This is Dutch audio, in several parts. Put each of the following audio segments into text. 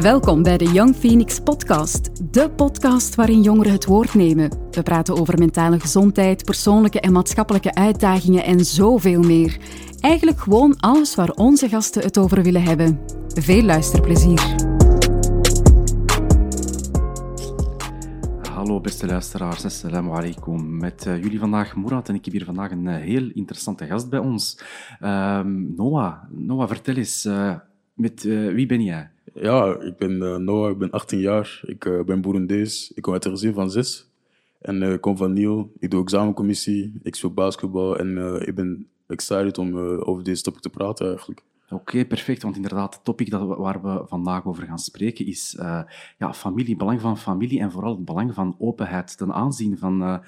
Welkom bij de Young Phoenix Podcast, de podcast waarin jongeren het woord nemen. We praten over mentale gezondheid, persoonlijke en maatschappelijke uitdagingen en zoveel meer. Eigenlijk gewoon alles waar onze gasten het over willen hebben. Veel luisterplezier. Hallo beste luisteraars, assalamu alaikum. Met uh, jullie vandaag Murat en ik heb hier vandaag een uh, heel interessante gast bij ons. Uh, Noah, Noah, vertel eens, eh, met wie ben jij? Ja, ik ben Noah, ik ben 18 jaar, ik ben Boerendees, ik kom uit een gezin van zes. En ik kom van Niel, ik doe examencommissie, ik speel basketbal en ik ben excited om over deze topic te praten eigenlijk. Oké, perfect. Want inderdaad, het topic dat waar we vandaag over gaan spreken is uh, ja, familie, belang van familie en vooral het belang van openheid ten aanzien van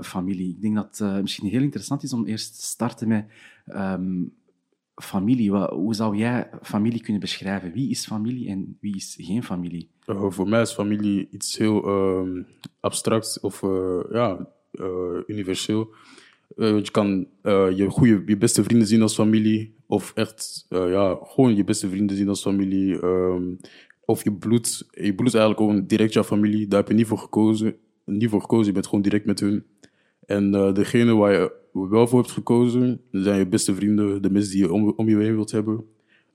familie. Ik denk dat het misschien heel interessant is om eerst te starten met um, familie. Hoe zou jij familie kunnen beschrijven? Wie is familie en wie is geen familie? voor mij is familie iets heel um, abstracts of ja, universeel. je kan je, goede, je beste vrienden zien als familie of echt, uh, ja, gewoon je beste vrienden zien als familie. Um, of je bloed, je bloed eigenlijk gewoon direct jouw familie. Daar heb je niet voor gekozen. Niet voor gekozen, je bent gewoon direct met hun. En uh, degene waar je wel voor hebt gekozen, zijn je beste vrienden, de mensen die je om, je heen wilt hebben.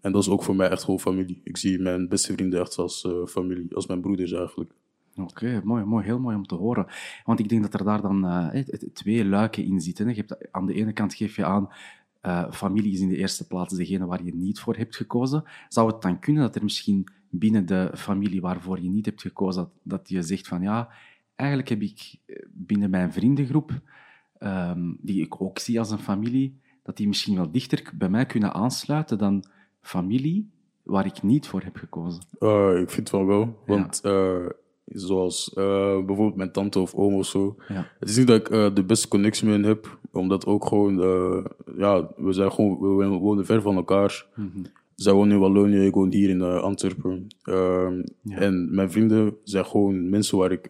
En dat is ook voor mij echt gewoon familie. Ik zie mijn beste vrienden echt als uh, familie, als mijn broeders eigenlijk. Oké, mooi, mooi, heel mooi om te horen. Want ik denk dat er daar dan uh, twee luiken in zitten. Je hebt, aan de ene kant geef je aan, familie is in de eerste plaats degene waar je niet voor hebt gekozen. Zou het dan kunnen dat er misschien binnen de familie waarvoor je niet hebt gekozen, dat, dat je zegt van ja, eigenlijk heb ik eh, binnen mijn vriendengroep, um, die ik ook zie als een familie, dat die misschien wel dichter bij mij kunnen aansluiten dan familie waar ik niet voor heb gekozen? Uh, ik vind het wel wel, want ja. Zoals uh, bijvoorbeeld mijn tante of oom of zo. Ja. Het is niet dat ik de beste connectie met hen heb, omdat ook gewoon, ja, we zijn gewoon, we wonen ver van elkaar. Mm -hmm. Zij wonen in Wallonië, ik woon hier in Antwerpen. Ehm, ja. En mijn vrienden zijn gewoon mensen waar ik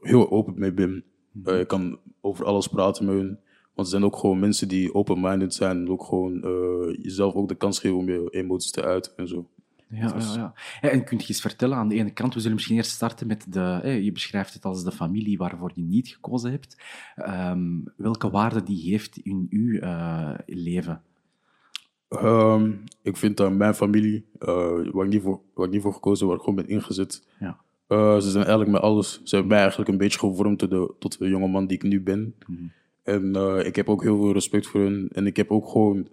heel open mee ben. -hmm. ik kan over alles praten met hen. Want ze zijn ook gewoon mensen die open-minded zijn. En ook gewoon jezelf ook de kans geven om je emoties te uiten en zo. Ja, ja, ja. En kun je eens vertellen aan de ene kant, we zullen misschien eerst starten met de, je beschrijft het als de familie waarvoor je niet gekozen hebt. Um, welke waarde die heeft in uw uh, leven? Um, ik vind dat mijn familie, uh, waar, ik niet voor, waar ik niet voor gekozen waar ik gewoon ben ingezet, ja. uh, ze zijn eigenlijk met alles, ze hebben mij eigenlijk een beetje gevormd tot de, tot de jonge man die ik nu ben. Mm -hmm. En ik heb ook heel veel respect voor hen. En ik heb ook gewoon,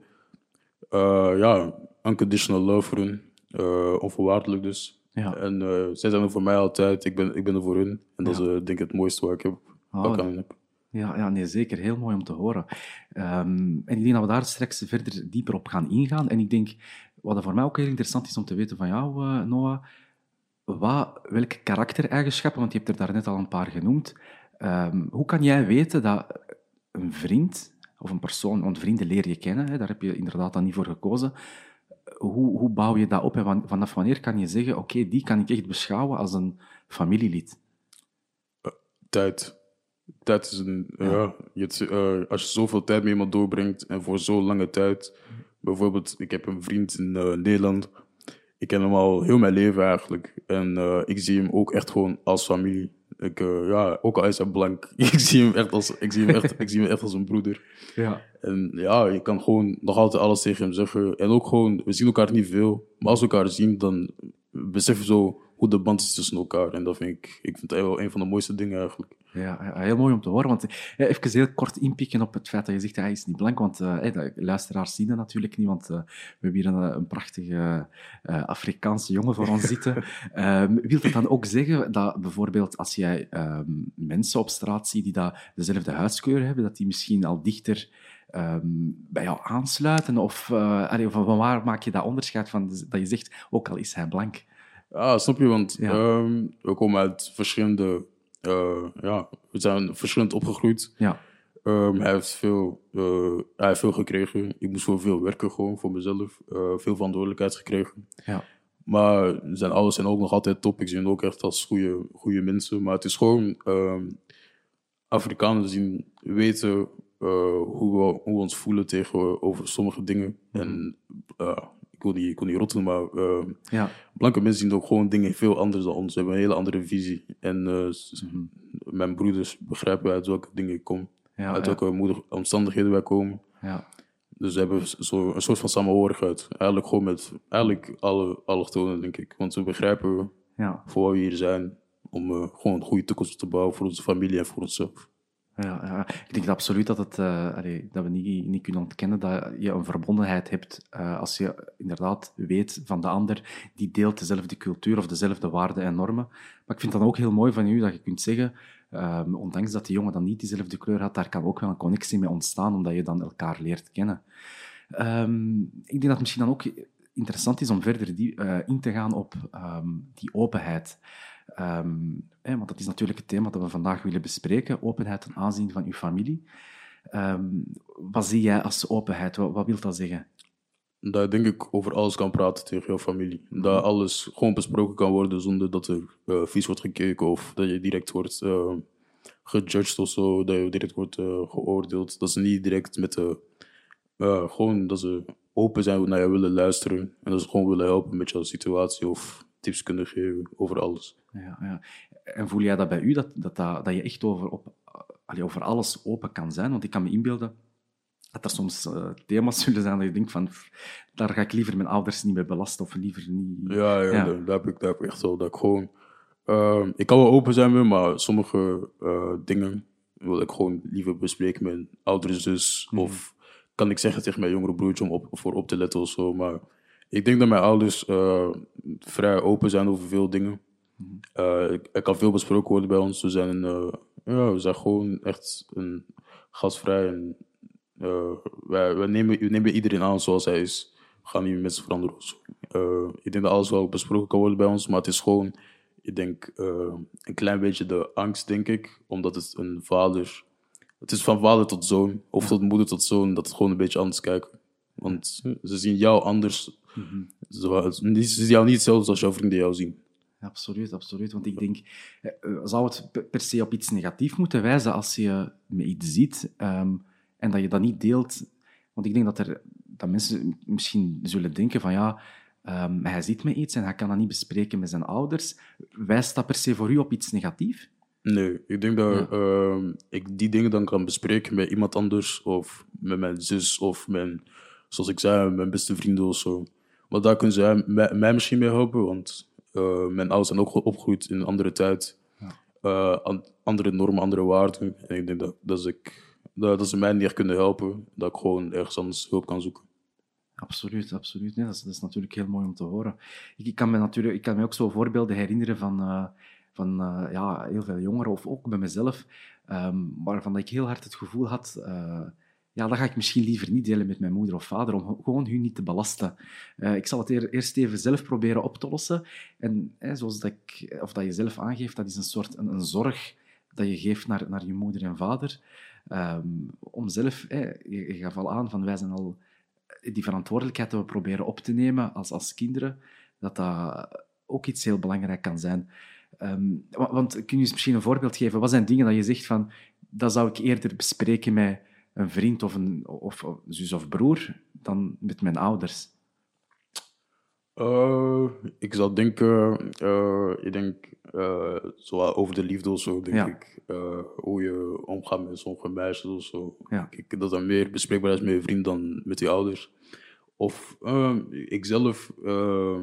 ja, unconditional love voor. Uh, onvoorwaardelijk dus. Ja. En zij zijn er voor mij altijd, ik ben, ik ben er voor hun. En dat ja. is denk ik het mooiste wat ik heb. Oh, wat ik heb. Ja, ja nee, zeker. Heel mooi om te horen. Um, en ik denk dat we daar straks verder dieper op gaan ingaan. En ik denk, wat voor mij ook heel interessant is om te weten van jou, Noah, wat, welke karaktereigenschappen, want je hebt er daarnet al een paar genoemd, um, hoe kan jij weten dat een vriend of een persoon, want vrienden leer je kennen, hè, daar heb je inderdaad dan niet voor gekozen, hoe, hoe bouw je dat op en vanaf wanneer kan je zeggen, oké, die kan ik echt beschouwen als een familielid? Uh, tijd. Tijd is een... Ja. ja je, uh, als je zoveel tijd met iemand doorbrengt en voor zo'n lange tijd... Bijvoorbeeld, ik heb een vriend in uh, Nederland. Ik ken hem al heel mijn leven eigenlijk. En ik zie hem ook echt gewoon als familie. Ik, ja, ook al is hij blank, ik zie hem echt als, ik zie hem echt, ik zie hem echt als een broeder. Ja. En ja, je kan gewoon nog altijd alles tegen hem zeggen. En ook gewoon, we zien elkaar niet veel, maar als we elkaar zien, dan besef je zo hoe de band is tussen elkaar. En dat vind ik, ik vind het wel een van de mooiste dingen eigenlijk. Ja, heel mooi om te horen. Want ja, even heel kort inpikken op het feit dat je zegt, hij is niet blank. Want uh, de luisteraars zien dat natuurlijk niet, want uh, we hebben hier een, een prachtige uh, Afrikaanse jongen voor ons zitten. um, wil dat dan ook zeggen dat bijvoorbeeld als jij um, mensen op straat ziet die dat dezelfde huidskleur hebben, dat die misschien al dichter um, bij jou aansluiten? Of van waar maak je dat onderscheid van dat je zegt, ook al is hij blank? Ja, snap je, want ja. we komen uit verschillende... Uh, ja, we zijn verschillend opgegroeid. Ja. Um, hij, heeft veel, uh, hij heeft veel gekregen. Ik moest voor veel werken gewoon voor mezelf. Uh, veel verantwoordelijkheid gekregen. Ja. Maar zijn ouders zijn ook nog altijd top. Ik zie hen ook echt als goede, goede mensen. Maar het is gewoon... Um, Afrikanen zien, weten uh, hoe, we, hoe we ons voelen tegenover sommige dingen. Mm. En uh, ik wil niet, ik wil niet rotten, maar eh, Ja. blanke mensen zien ook gewoon dingen veel anders dan ons. Ze hebben een hele andere visie. En eh, s- mijn broeders begrijpen uit welke dingen ik kom. Ja, uit welke moeder, omstandigheden wij komen. Ja. Dus we hebben zo een soort van samenhorigheid. Eigenlijk gewoon met eigenlijk alle allochtonen, denk ik. Want we begrijpen Ja. voor wat we hier zijn. Om eh, gewoon een goede toekomst te bouwen voor onze familie en voor onszelf. Ja, ik denk absoluut dat, het, eh, dat we niet, niet kunnen ontkennen dat je een verbondenheid hebt eh, als je inderdaad weet van de ander, die deelt dezelfde cultuur of dezelfde waarden en normen. Maar ik vind dan ook heel mooi van u dat je kunt zeggen, ehm, ondanks dat die jongen dan niet diezelfde kleur had, daar kan ook wel een connectie mee ontstaan, omdat je dan elkaar leert kennen. Ehm, ik denk dat het misschien dan ook interessant is om verder die, eh, in te gaan op ehm, die openheid. Ehm, hè, want dat is natuurlijk het thema dat we vandaag willen bespreken. Openheid ten aanzien van uw familie. Ehm, wat zie jij als openheid? Wat, wat wil dat zeggen? Dat je denk ik over alles kan praten tegen jouw familie. Dat alles gewoon besproken kan worden zonder dat er eh, vies wordt gekeken of dat je direct wordt eh gejudged of zo. Dat je direct wordt eh, geoordeeld. Dat ze niet direct met de... gewoon dat ze open zijn naar je willen luisteren. En dat ze gewoon willen helpen met jouw situatie of tips kunnen geven over alles. Ja, ja. En voel jij dat bij u, dat, dat, dat, dat je echt over, op, allee, over alles open kan zijn? Want ik kan me inbeelden dat er soms eh, thema's zullen zijn dat je denkt van, daar ga ik liever mijn ouders niet mee belasten of liever niet... Ja, ja, daar heb ik, daar heb ik echt wel. Dat ik gewoon. ehm, ik kan wel open zijn met, maar sommige eh, dingen wil ik gewoon liever bespreken met mijn oudere zus. Of kan ik zeggen tegen mijn jongere broertje om op, voor op te letten of zo. Maar ik denk dat mijn ouders eh, vrij open zijn over veel dingen. Ik- er kan veel besproken worden bij ons. We zijn, eh, ja, we zijn gewoon echt een gastvrij. En, eh, wij, wij nemen, we nemen iedereen aan zoals hij is. We gaan niet mensen veranderen ik denk dat alles wel besproken kan worden bij ons, maar het is gewoon, ik denk, een klein beetje de angst, denk ik. Omdat het een vader... Het is van vader tot zoon, of tot moeder tot zoon, dat het gewoon een beetje anders kijken. Want ze zien jou anders. Ze, ze zien jou niet hetzelfde als jouw vrienden jou zien. Absoluut, absoluut. Want ik denk, eh, eh, zou het per- se op iets negatiefs moeten wijzen als je met iets ziet ehm, en dat je dat niet deelt? Want ik denk dat, er, dat mensen misschien zullen denken van ja, ehm, hij ziet me iets en hij kan dat niet bespreken met zijn ouders. Wijst dat per se voor u op iets negatiefs? Nee, ik denk dat ehm, ik die dingen dan kan bespreken met iemand anders of met mijn zus of mijn, zoals ik zei, mijn beste vrienden of zo. Want daar kunnen zij mij, mij misschien mee helpen, want eh, mijn ouders zijn ook opgegroeid in een andere tijd. Eh, an- andere normen, andere waarden. En ik denk dat, dat, ik, dat, dat ze mij niet echt kunnen helpen, dat ik gewoon ergens anders hulp kan zoeken. Absoluut, absoluut. Nee, dat, is, dat is natuurlijk heel mooi om te horen. Ik, ik kan me natuurlijk, ik kan me ook zo voorbeelden herinneren van, eh, van eh, ja, heel veel jongeren, of ook bij mezelf, ehm, waarvan dat ik heel hard het gevoel had, eh, ja, dat ga ik misschien liever niet delen met mijn moeder of vader, om gewoon hun niet te belasten. Eh, ik zal het eer- eerst even zelf proberen op te lossen. En hè, zoals dat, ik, of dat je zelf aangeeft, dat is een soort een, zorg dat je geeft naar, naar je moeder en vader. Ehm, om zelf, hè, je, je gaf al aan van wij zijn al die verantwoordelijkheid dat we proberen op te nemen als, als kinderen, dat dat ook iets heel belangrijk kan zijn. Ehm, wa- want kun je eens misschien een voorbeeld geven? Wat zijn dingen dat je zegt van, dat zou ik eerder bespreken met een vriend of een of, of zus of broer dan met mijn ouders? Eh, ik zou denken, eh, ik denk zo over de liefde of zo, denk Ja. ik. Hoe je omgaat met sommige meisjes of zo. Ja. Ik, dat dan meer bespreekbaar is met je vriend dan met je ouders. Of uh, ikzelf, eh,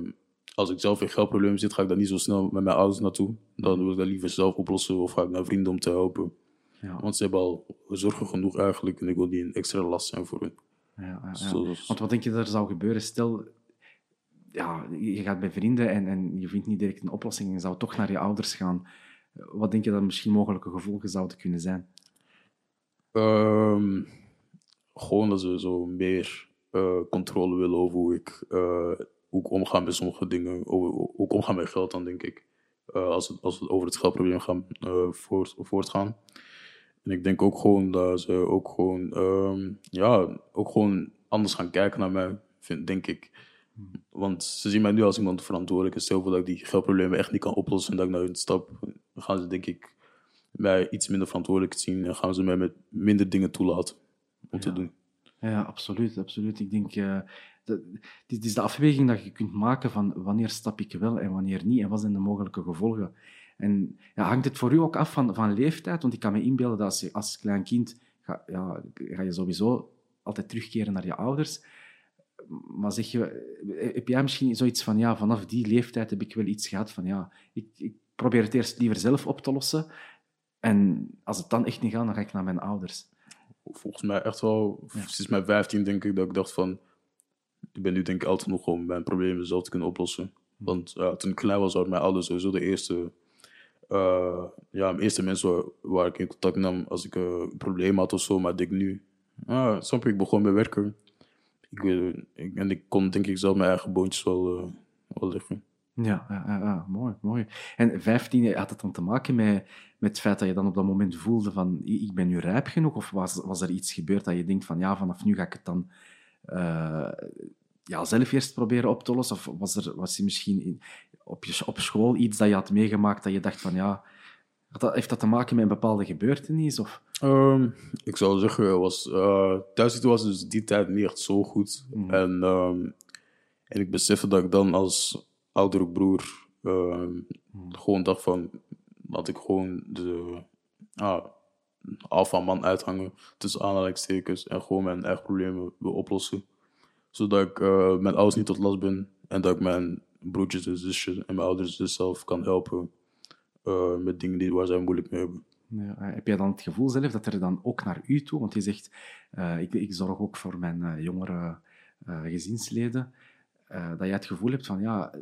als ik zelf in geldproblemen zit, ga ik daar niet zo snel met mijn ouders naartoe. Dan wil ik dat liever zelf oplossen of ga ik naar vrienden om te helpen. Ja, Want ze hebben al zorgen genoeg eigenlijk en ik wil niet een extra last zijn voor hen. ja, ja, ja. Zoals- Want wat denk je dat er zou gebeuren? Stel, ja, je gaat bij vrienden en, en je vindt niet direct een oplossing en je zou toch naar je ouders gaan. Wat denk je dat misschien mogelijke gevolgen zouden kunnen zijn? Ehm, gewoon dat ze zo meer eh, controle willen over hoe ik, eh, hoe ik omga met sommige dingen. Over, hoe ik omga met geld dan, denk ik. Eh, als, het, als we over het geldprobleem gaan eh, voort, voortgaan. En ik denk ook gewoon dat ze ook gewoon, ehm, ja, ook gewoon anders gaan kijken naar mij, vind, denk ik. Want ze zien mij nu als iemand verantwoordelijk. En stel voor dat ik die geldproblemen echt niet kan oplossen en dat ik naar hun stap, dan gaan ze denk ik mij iets minder verantwoordelijk zien en gaan ze mij met minder dingen toelaten om te doen. Ja, absoluut, absoluut. Ik denk, de, dit is de afweging dat je kunt maken van wanneer stap ik wel en wanneer niet en wat zijn de mogelijke gevolgen. En ja, hangt het voor u ook af van, van leeftijd? Want ik kan me inbeelden dat als je als klein kind ga, ja, ga je sowieso altijd terugkeren naar je ouders. Maar zeg je, heb jij misschien zoiets van, ja, vanaf die leeftijd heb ik wel iets gehad van, ja, ik, ik probeer het eerst liever zelf op te lossen. En als het dan echt niet gaat, dan ga ik naar mijn ouders. Volgens mij echt wel, sinds mijn 15 denk ik dat ik dacht van, ik ben nu denk ik oud genoeg om mijn problemen zelf te kunnen oplossen. Want ja, toen ik klein was, waren mijn ouders sowieso de eerste, uh, ja, mijn eerste mensen waar, ik in contact nam als ik een probleem had of zo. Maar denk nu, ah, snap je, ik begon met werken. Ik, ik, en ik kon denk ik zelf mijn eigen boontjes wel, uh, wel leggen. Ja, mooi, mooi. En 15, had het dan te maken met, met het feit dat je dan op dat moment voelde van ik ben nu rijp genoeg? Of was, was er iets gebeurd dat je denkt van ja, vanaf nu ga ik het dan ja, zelf eerst proberen op te lossen? Of was er, was er misschien in, op, je, op school iets dat je had meegemaakt dat je dacht van ja, dat, heeft dat te maken met een bepaalde gebeurtenis? Of? Um, ik zou zeggen, was, uh, thuis was dus die tijd niet echt zo goed. Mm. En, um, en ik besefte dat ik dan als oudere broer uh, gewoon dacht van, dat ik gewoon de ah, alpha man uithangen tussen aanhalingstekens en gewoon mijn eigen problemen wil oplossen. Zodat ik uh, mijn ouders niet tot last ben en dat ik mijn broertjes en zusjes en mijn ouders dus zelf kan helpen uh, met dingen die, waar zij moeilijk mee hebben. Ja, heb jij dan het gevoel zelf dat er dan ook naar u toe, want je zegt, ik, ik, zorg ook voor mijn jongere gezinsleden, dat jij het gevoel hebt van, ja,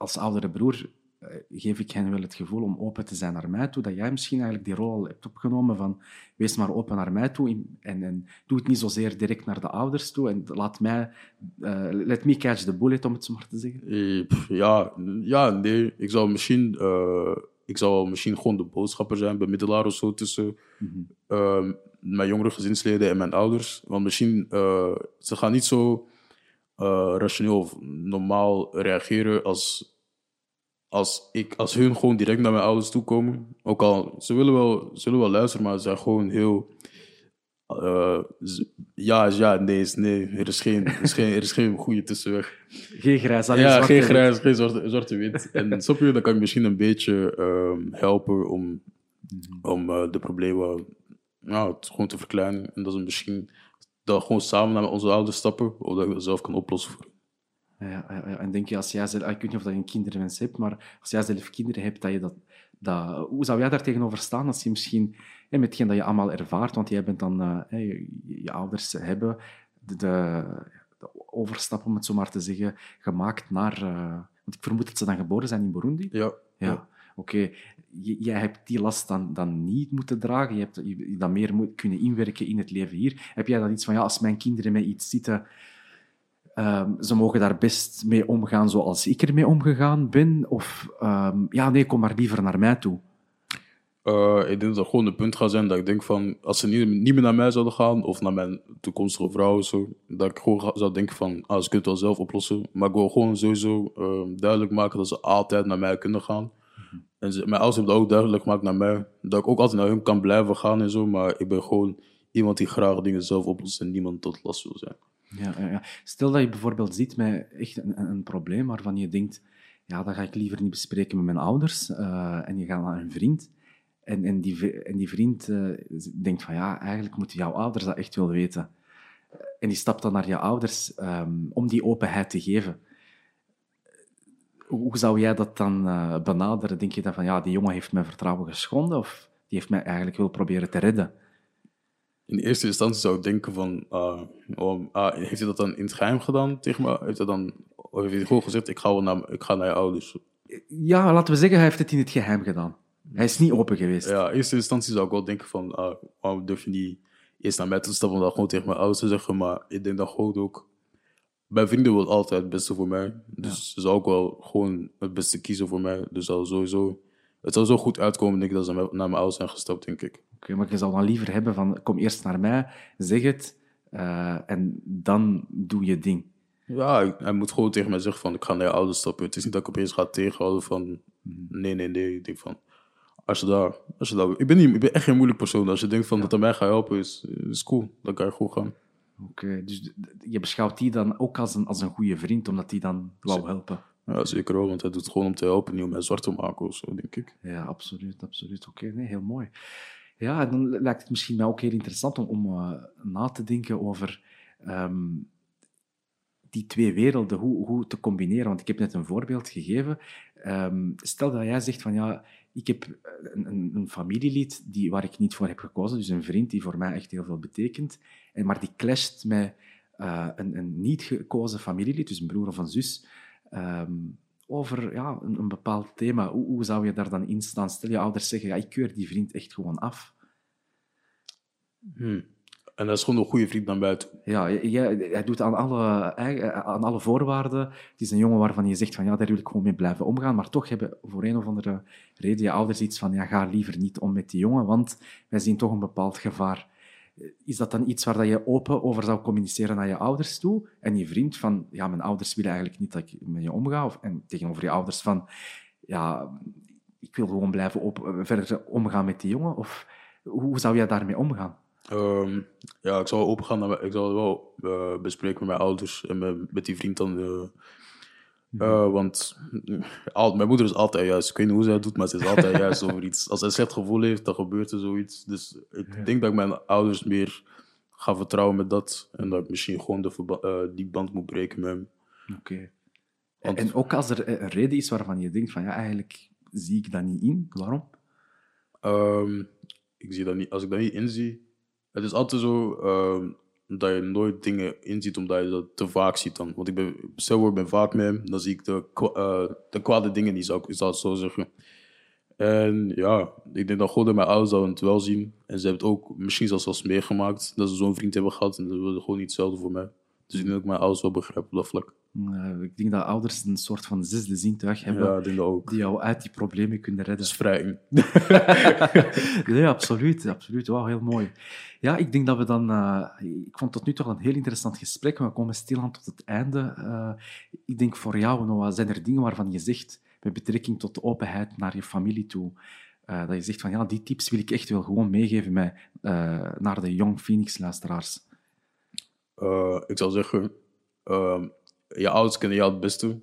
als oudere broer eh, geef ik hen wel het gevoel om open te zijn naar mij toe, dat jij misschien eigenlijk die rol hebt opgenomen van wees maar open naar mij toe en, en doe het niet zozeer direct naar de ouders toe en laat mij, uh, let me catch the bullet, om het zo maar te zeggen. Eh, ja, ja nee. Ik zou misschien, uh, ik zou misschien gewoon de boodschapper zijn, bemiddelaar of zo tussen mm -hmm. mijn jongere gezinsleden en mijn ouders. Want misschien, ze gaan niet zo rationeel of normaal reageren als als, ik, als hun gewoon direct naar mijn ouders toe komen, ook al ze willen wel, zullen wel luisteren, maar ze zijn gewoon heel. Uh, ja ja, nee is nee. Er is geen, er is geen, er is geen goede tussenweg. Geen grijs, alleen Ja, geen grijs, geen zwarte, zwarte wit. En snap je, dan kan ik misschien een beetje uh, helpen om, om uh, de problemen nou, gewoon te verkleinen. En dat is misschien dat gewoon samen naar onze ouders stappen, of dat ik dat zelf kan oplossen voor ja, en denk je, als jij zelf, ik weet niet of dat je een kinderwens hebt, maar als jij zelf kinderen hebt, dat je dat, dat, hoe zou jij daar tegenover staan als je misschien, hè, met hetgeen dat je allemaal ervaart, want jij bent dan, uh, je, je, ouders hebben de, de, overstap, om het zo maar te zeggen, gemaakt naar, uh, want ik vermoed dat ze dan geboren zijn in Burundi? Ja. Ja, oké. Okay. Jij hebt die last dan, dan niet moeten dragen, je hebt je dan meer moet kunnen inwerken in het leven hier. Heb jij dan iets van, ja, als mijn kinderen met iets zitten Um, ze mogen daar best mee omgaan zoals ik ermee omgegaan ben? Of um, ja, nee, kom maar liever naar mij toe. Uh, ik denk dat het gewoon het punt gaat zijn dat ik denk van, als ze niet, niet meer naar mij zouden gaan, of naar mijn toekomstige vrouw of zo, dat ik gewoon zou denken van, ah, ze kunnen het wel zelf oplossen. Maar ik wil gewoon sowieso uh, duidelijk maken dat ze altijd naar mij kunnen gaan. Mm -hmm. En ze, mijn ouders hebben dat ook duidelijk gemaakt naar mij, dat ik ook altijd naar hun kan blijven gaan en zo, maar ik ben gewoon iemand die graag dingen zelf oplost en niemand tot last wil zijn. Ja, ja, Stel dat je bijvoorbeeld ziet met echt een, een, probleem waarvan je denkt, ja, dat ga ik liever niet bespreken met mijn ouders. Uh, en je gaat naar een vriend. En, en, die, en die vriend uh, denkt van, ja, eigenlijk moeten jouw ouders dat echt wel weten. En die stapt dan naar je ouders um, om die openheid te geven. Hoe zou jij dat dan uh, benaderen? Denk je dan van, ja, die jongen heeft mijn vertrouwen geschonden of die heeft mij eigenlijk wel proberen te redden? In eerste instantie zou ik denken van, uh, oh, ah, heeft hij dat dan in het geheim gedaan tegen me? Heeft hij dan, of heeft hij gewoon gezegd, ik ga, wel naar, ik ga naar je ouders? Ja, laten we zeggen, hij heeft het in het geheim gedaan. Hij is niet open geweest. Ja, in eerste instantie zou ik wel denken van, uh, waarom durf je niet eerst naar mij te stappen om dat gewoon tegen mijn ouders te zeggen? Maar ik denk dat gewoon ook, mijn vrienden wil altijd het beste voor mij. Dus ze zou ook wel gewoon het beste kiezen voor mij. Dus zou sowieso, het zou zo goed uitkomen, denk ik, dat ze naar mijn ouders zijn gestapt, denk ik okay, maar je zal dan liever hebben van kom eerst naar mij, zeg het uh, en dan doe je ding. Ja, hij moet gewoon tegen mij zeggen van ik ga naar je ouders stappen. Het is niet dat ik opeens ga tegenhouden van nee, nee, nee. Ik denk van als je daar, als je daar, ik ben, niet, ik ben echt geen moeilijk persoon. Als je denkt van ja. dat aan mij gaat helpen, is, is cool. Dan kan je gewoon gaan. Oké, dus je beschouwt die dan ook als een, als een goede vriend, omdat die dan wou helpen? Ja, zeker wel, want hij doet het gewoon om te helpen, niet om mij zwart te maken of zo, denk ik. Ja, absoluut, absoluut. Oké, nee, heel mooi. Ja, dan lijkt het misschien mij ook heel interessant om, om eh, na te denken over ehm, die twee werelden, hoe, hoe te combineren. Want ik heb net een voorbeeld gegeven. Ehm, stel dat jij zegt van ja, ik heb een, een, een familielid die, waar ik niet voor heb gekozen, dus een vriend die voor mij echt heel veel betekent, en, maar die clasht met eh, een, een niet gekozen familielid, dus een broer of een zus, ehm, over ja, een, een bepaald thema. Hoe, hoe zou je daar dan in staan? Stel je ouders zeggen, ja, ik keur die vriend echt gewoon af. Hm. En dat is gewoon een goede vriend naar buiten. Ja, je- hij doet aan alle, aan alle voorwaarden. Het is een jongen waarvan je zegt van ja, daar wil ik gewoon mee blijven omgaan. Maar toch hebben voor een of andere reden je ouders iets van ja, ga liever niet om met die jongen, want wij zien toch een bepaald gevaar. Is dat dan iets waar je open over zou communiceren naar je ouders toe? En je vriend van ja, mijn ouders willen eigenlijk niet dat ik met je omga. Of, en tegenover je ouders van ja, ik wil gewoon blijven open, verder omgaan met die jongen. Of hoe zou jij daarmee omgaan? Ehm, ja, ik zal wel opengaan. Naar, ik zal het wel eh, bespreken met mijn ouders en met, die vriend dan. eh, eh, want al, mijn moeder is altijd juist. Ik weet niet hoe zij het doet, maar ze is altijd juist over iets. Als zij een slecht gevoel heeft, dan gebeurt er zoiets. Dus ik denk dat ik mijn ouders meer ga vertrouwen met dat. En dat ik misschien gewoon de eh, die band moet breken met hem. Oké. Want- En ook als er een reden is waarvan je denkt van ja, eigenlijk zie ik dat niet in. Waarom? Ehm, ik zie dat niet, als ik dat niet inzie. Het is altijd zo ehm, dat je nooit dingen inziet omdat je dat te vaak ziet dan. Want ik ben, voor, ik ben vaak met hem, dan zie ik de, eh, de kwade dingen niet, zou ik, zal het zo zeggen. En ja, ik denk dat God en mijn ouders dat het wel zien. En ze hebben het ook misschien zelfs meegemaakt dat ze zo'n vriend hebben gehad. En dat wilden gewoon niet hetzelfde voor mij. Dus ik denk dat ik mijn ouders wel begrijp op dat vlak. Eh, ik denk dat ouders een soort van zesde zintuig hebben Ja, denk dat ook. die jou uit die problemen kunnen redden. Vrij. nee, absoluut. absoluut. Wauw, heel mooi. Ja, ik denk dat we dan... eh, ik vond tot nu toe al een heel interessant gesprek. We komen stilaan tot het einde. Eh, ik denk voor jou, Noah, zijn er dingen waarvan je zegt, met betrekking tot de openheid naar je familie toe, dat je zegt van ja, die tips wil ik echt wel gewoon meegeven met, naar de Young Phoenix-luisteraars. Eh, ik zou zeggen, ehm, je ouders kennen jou het beste.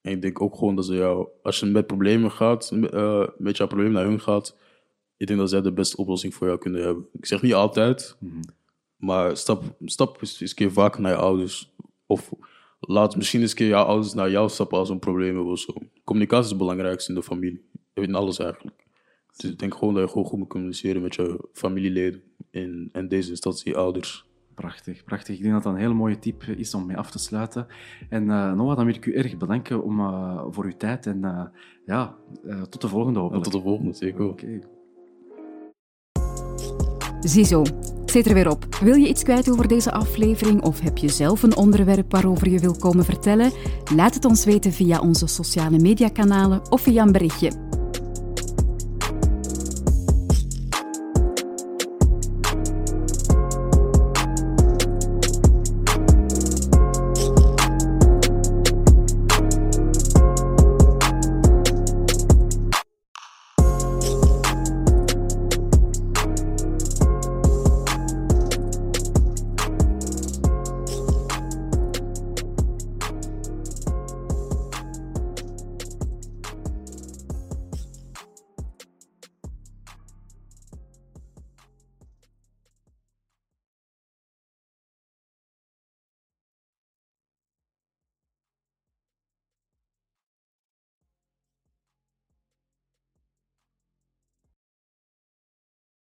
En ik denk ook gewoon dat ze jou, als je met problemen gaat, eh, met jouw probleem naar hun gaat, ik denk dat zij de beste oplossing voor jou kunnen hebben. Ik zeg niet altijd, maar stap, stap eens, eens een keer vaker naar je ouders. Of laat misschien eens een keer jouw ouders naar jou stappen als een probleem hebben of zo. Communicatie is het belangrijkste in de familie. In alles eigenlijk. Dus ik denk gewoon dat je gewoon goed moet communiceren met je familieleden. In, en deze instantie je ouders. Prachtig, prachtig. Ik denk dat dat een hele mooie tip is om mee af te sluiten. En eh, Noah, dan wil ik u erg bedanken om, eh, voor uw tijd. En eh, ja, eh, tot de volgende En hopelijk. tot de volgende, zeker. Oké. Ziezo, het zit er weer op. Wil je iets kwijt over deze aflevering of heb je zelf een onderwerp waarover je wil komen vertellen? Laat het ons weten via onze sociale mediakanalen of via een berichtje.